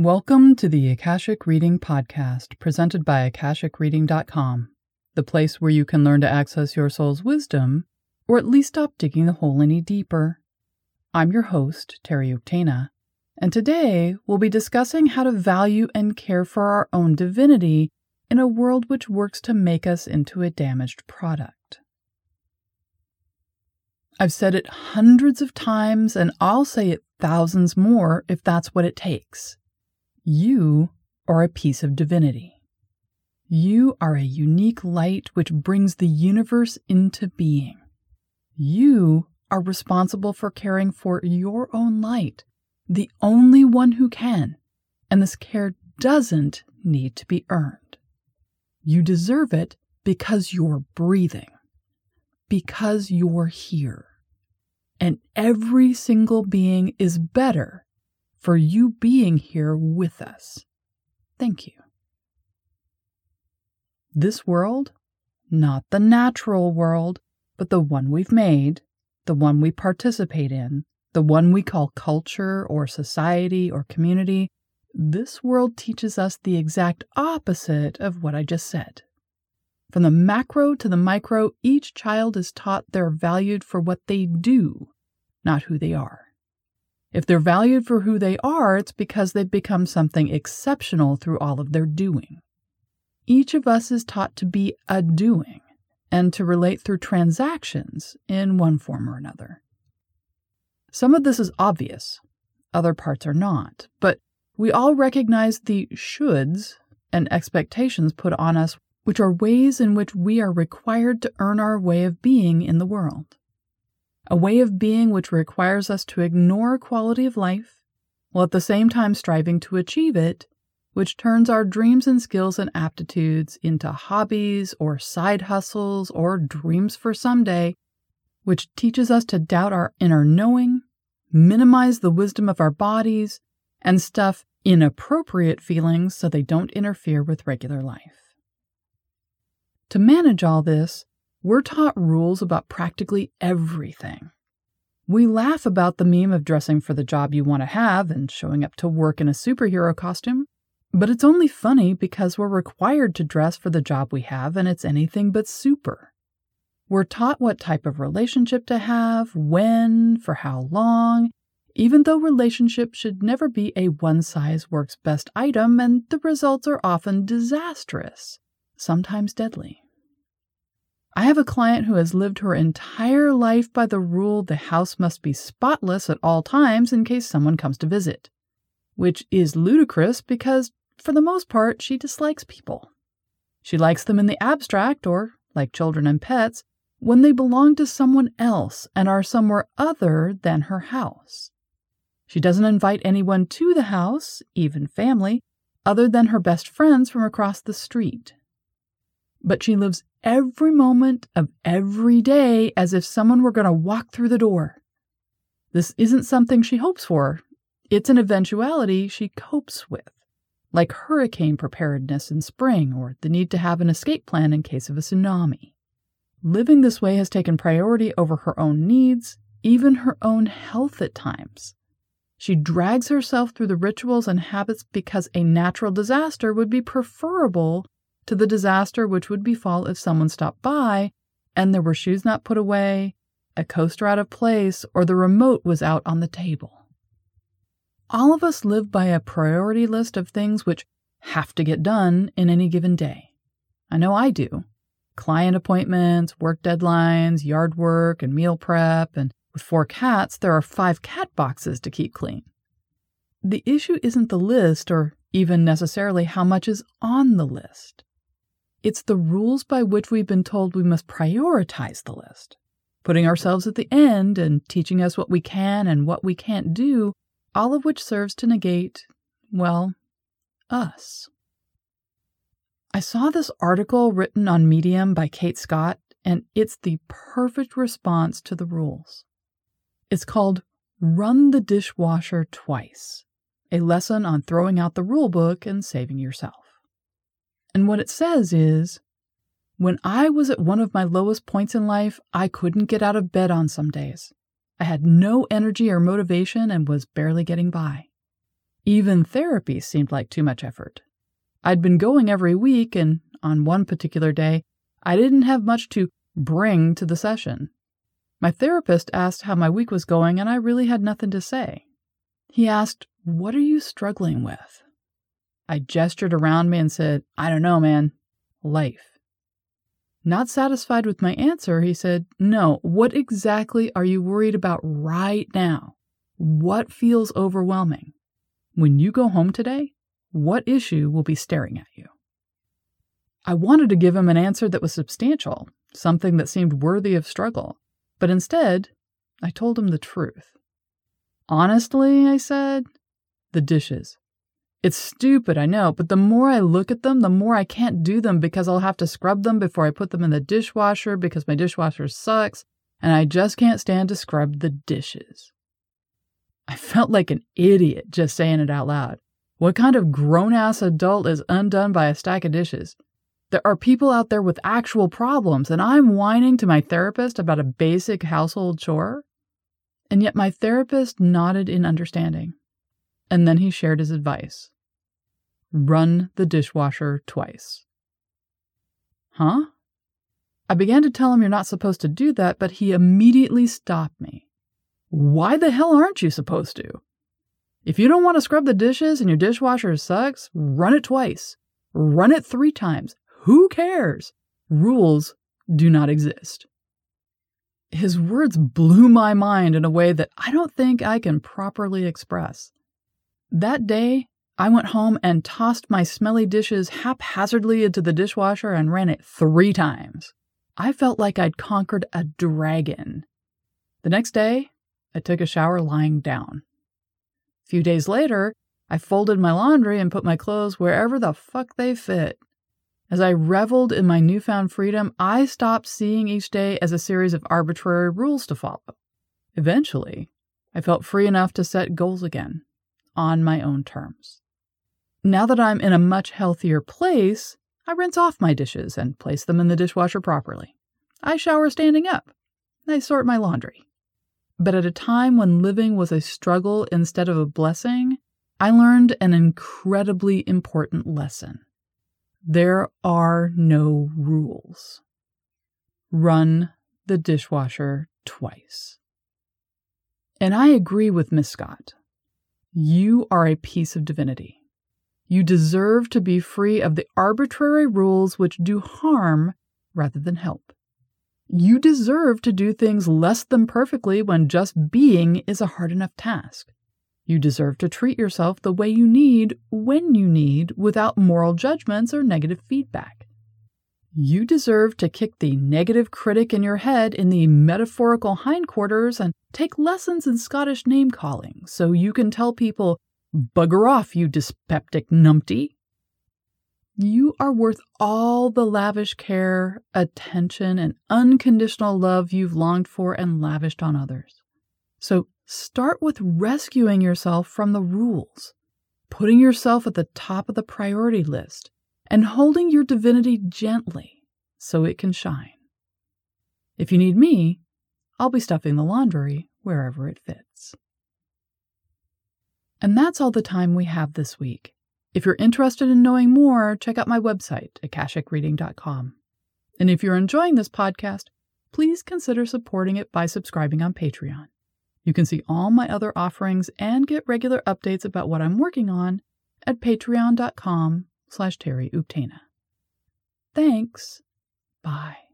Welcome to the Akashic Reading Podcast, presented by AkashicReading.com, the place where you can learn to access your soul's wisdom, or at least stop digging the hole any deeper. I'm your host, Terry Uktana, and today we'll be discussing how to value and care for our own divinity in a world which works to make us into a damaged product. I've said it hundreds of times, and I'll say it thousands more if that's what it takes. You are a piece of divinity. You are a unique light which brings the universe into being. You are responsible for caring for your own light, the only one who can, and this care doesn't need to be earned. You deserve it because you're breathing, because you're here. And every single being is better for you being here with us. Thank you. This world, not the natural world, but the one we've made, the one we participate in, the one we call culture or society or community, this world teaches us the exact opposite of what I just said. From the macro to the micro, each child is taught they're valued for what they do, not who they are. If they're valued for who they are, it's because they've become something exceptional through all of their doing. Each of us is taught to be a doing and to relate through transactions in one form or another. Some of this is obvious, other parts are not, but we all recognize the shoulds and expectations put on us, which are ways in which we are required to earn our way of being in the world a way of being which requires us to ignore quality of life, while at the same time striving to achieve it, which turns our dreams and skills and aptitudes into hobbies or side hustles or dreams for someday, which teaches us to doubt our inner knowing, minimize the wisdom of our bodies, and stuff inappropriate feelings so they don't interfere with regular life. To manage all this, we're taught rules about practically everything. We laugh about the meme of dressing for the job you want to have and showing up to work in a superhero costume, but it's only funny because we're required to dress for the job we have and it's anything but super. We're taught what type of relationship to have, when, for how long, even though relationships should never be a one size works best item and the results are often disastrous, sometimes deadly. I have a client who has lived her entire life by the rule the house must be spotless at all times in case someone comes to visit, which is ludicrous because, for the most part, she dislikes people. She likes them in the abstract, or, like children and pets, when they belong to someone else and are somewhere other than her house. She doesn't invite anyone to the house, even family, other than her best friends from across the street. But she lives every moment of every day as if someone were going to walk through the door. This isn't something she hopes for, it's an eventuality she copes with, like hurricane preparedness in spring or the need to have an escape plan in case of a tsunami. Living this way has taken priority over her own needs, even her own health at times. She drags herself through the rituals and habits because a natural disaster would be preferable to the disaster which would befall if someone stopped by and there were shoes not put away, a coaster out of place, or the remote was out on the table. All of us live by a priority list of things which have to get done in any given day. I know I do. Client appointments, work deadlines, yard work, and meal prep, and with four cats, there are five cat boxes to keep clean. The issue isn't the list or even necessarily how much is on the list. It's the rules by which we've been told we must prioritize the list, putting ourselves at the end and teaching us what we can and what we can't do, all of which serves to negate, well, us. I saw this article written on Medium by Kate Scott, and it's the perfect response to the rules. It's called Run the Dishwasher Twice, a lesson on throwing out the rule book and saving yourself. And what it says is when I was at one of my lowest points in life, I couldn't get out of bed on some days. I had no energy or motivation and was barely getting by. Even therapy seemed like too much effort. I'd been going every week, and on one particular day, I didn't have much to bring to the session. My therapist asked how my week was going, and I really had nothing to say. He asked, What are you struggling with? I gestured around me and said, I don't know, man. Life. Not satisfied with my answer, he said, No, what exactly are you worried about right now? What feels overwhelming? When you go home today, what issue will be staring at you? I wanted to give him an answer that was substantial, something that seemed worthy of struggle, but instead, I told him the truth. Honestly, I said, the dishes. It's stupid, I know, but the more I look at them, the more I can't do them because I'll have to scrub them before I put them in the dishwasher because my dishwasher sucks, and I just can't stand to scrub the dishes. I felt like an idiot just saying it out loud. What kind of grown ass adult is undone by a stack of dishes? There are people out there with actual problems, and I'm whining to my therapist about a basic household chore? And yet my therapist nodded in understanding. And then he shared his advice run the dishwasher twice. Huh? I began to tell him you're not supposed to do that, but he immediately stopped me. Why the hell aren't you supposed to? If you don't want to scrub the dishes and your dishwasher sucks, run it twice. Run it three times. Who cares? Rules do not exist. His words blew my mind in a way that I don't think I can properly express. That day, I went home and tossed my smelly dishes haphazardly into the dishwasher and ran it three times. I felt like I'd conquered a dragon. The next day, I took a shower lying down A few days later, I folded my laundry and put my clothes wherever the fuck they fit. As I reveled in my newfound freedom, I stopped seeing each day as a series of arbitrary rules to follow. Eventually, I felt free enough to set goals again, on my own terms. Now that I'm in a much healthier place, I rinse off my dishes and place them in the dishwasher properly. I shower standing up. I sort my laundry. But at a time when living was a struggle instead of a blessing, I learned an incredibly important lesson. There are no rules. Run the dishwasher twice. And I agree with Miss Scott. You are a piece of divinity. You deserve to be free of the arbitrary rules which do harm rather than help. You deserve to do things less than perfectly when just being is a hard enough task. You deserve to treat yourself the way you need when you need without moral judgments or negative feedback. You deserve to kick the negative critic in your head in the metaphorical hindquarters and take lessons in Scottish name calling so you can tell people, Bugger off, you dyspeptic numpty, you are worth all the lavish care, attention, and unconditional love you've longed for and lavished on others. So start with rescuing yourself from the rules, putting yourself at the top of the priority list, and holding your divinity gently so it can shine. If you need me, I'll be stuffing the laundry wherever it fits. And that's all the time we have this week. If you're interested in knowing more, check out my website, akashicreading.com. And if you're enjoying this podcast, please consider supporting it by subscribing on Patreon. You can see all my other offerings and get regular updates about what I'm working on at patreon.com slash Thanks. Bye.